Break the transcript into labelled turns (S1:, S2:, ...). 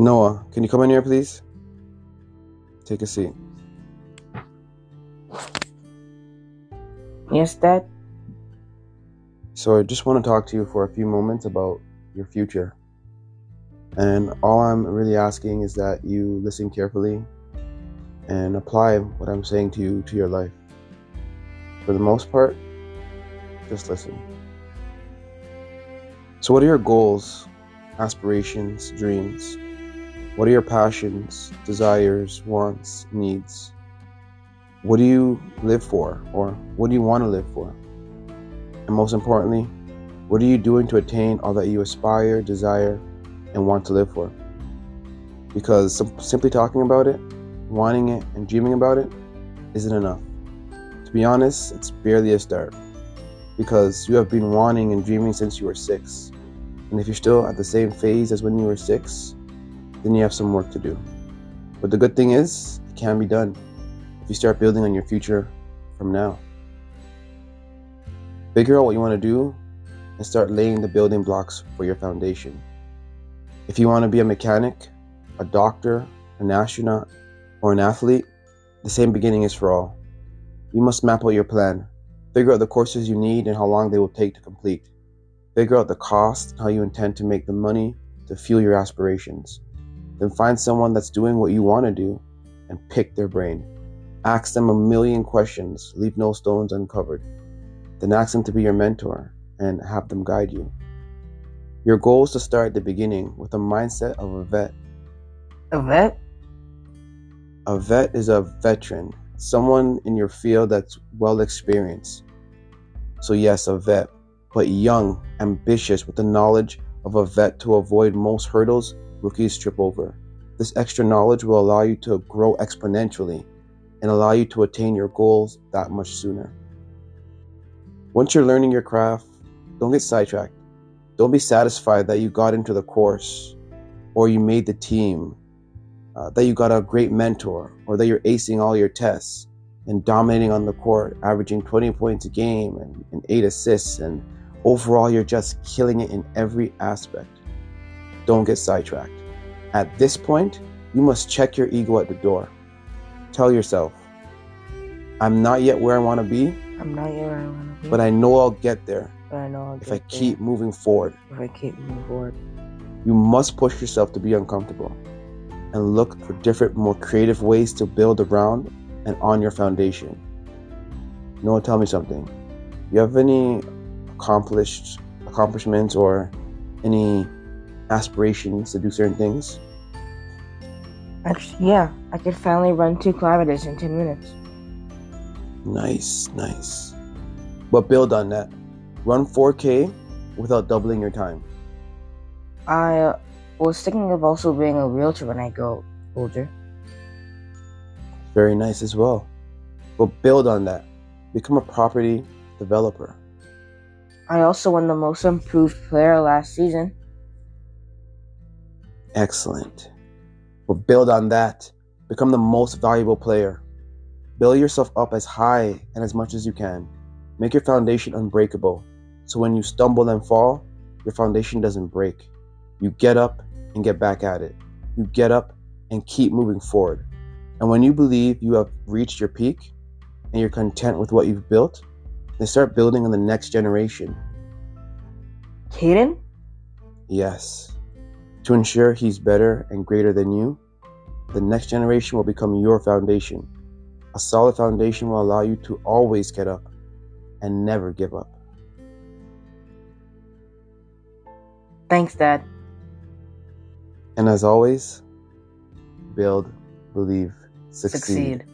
S1: Noah, can you come in here, please? Take a seat.
S2: Yes, Dad?
S1: So, I just want to talk to you for a few moments about your future. And all I'm really asking is that you listen carefully and apply what I'm saying to you to your life. For the most part, just listen. So, what are your goals, aspirations, dreams? What are your passions, desires, wants, needs? What do you live for, or what do you want to live for? And most importantly, what are you doing to attain all that you aspire, desire, and want to live for? Because simply talking about it, wanting it, and dreaming about it isn't enough. To be honest, it's barely a start. Because you have been wanting and dreaming since you were six. And if you're still at the same phase as when you were six, then you have some work to do. But the good thing is, it can be done if you start building on your future from now. Figure out what you want to do and start laying the building blocks for your foundation. If you want to be a mechanic, a doctor, an astronaut, or an athlete, the same beginning is for all. You must map out your plan, figure out the courses you need and how long they will take to complete. Figure out the cost and how you intend to make the money to fuel your aspirations. Then find someone that's doing what you want to do and pick their brain. Ask them a million questions, leave no stones uncovered. Then ask them to be your mentor and have them guide you. Your goal is to start at the beginning with a mindset of a vet.
S2: A vet?
S1: A vet is a veteran, someone in your field that's well experienced. So, yes, a vet, but young, ambitious, with the knowledge of a vet to avoid most hurdles rookies trip over. This extra knowledge will allow you to grow exponentially and allow you to attain your goals that much sooner. Once you're learning your craft, don't get sidetracked. Don't be satisfied that you got into the course or you made the team, uh, that you got a great mentor, or that you're acing all your tests and dominating on the court, averaging 20 points a game and, and eight assists, and overall you're just killing it in every aspect. Don't get sidetracked. At this point, you must check your ego at the door. Tell yourself, I'm not yet where I want to be,
S2: I'm not yet where I want to be.
S1: but I know I'll get there
S2: but I know I'll
S1: if I
S2: there
S1: keep moving forward.
S2: If I keep moving forward.
S1: You must push yourself to be uncomfortable and look for different, more creative ways to build around and on your foundation. Noah, tell me something. You have any accomplished accomplishments or any aspirations to do certain things?
S2: Actually, yeah, I could finally run two kilometers in 10 minutes.
S1: Nice, nice. But build on that. Run 4K without doubling your time.
S2: I uh, was thinking of also being a realtor when I grow older.
S1: Very nice as well. But build on that. Become a property developer.
S2: I also won the most improved player last season.
S1: Excellent. But build on that. Become the most valuable player. Build yourself up as high and as much as you can. Make your foundation unbreakable. So when you stumble and fall, your foundation doesn't break. You get up and get back at it. You get up and keep moving forward. And when you believe you have reached your peak and you're content with what you've built, then start building on the next generation.
S2: Caden?
S1: Yes. To ensure he's better and greater than you, the next generation will become your foundation. A solid foundation will allow you to always get up and never give up.
S2: Thanks, Dad.
S1: And as always, build, believe, succeed.
S2: Succeed.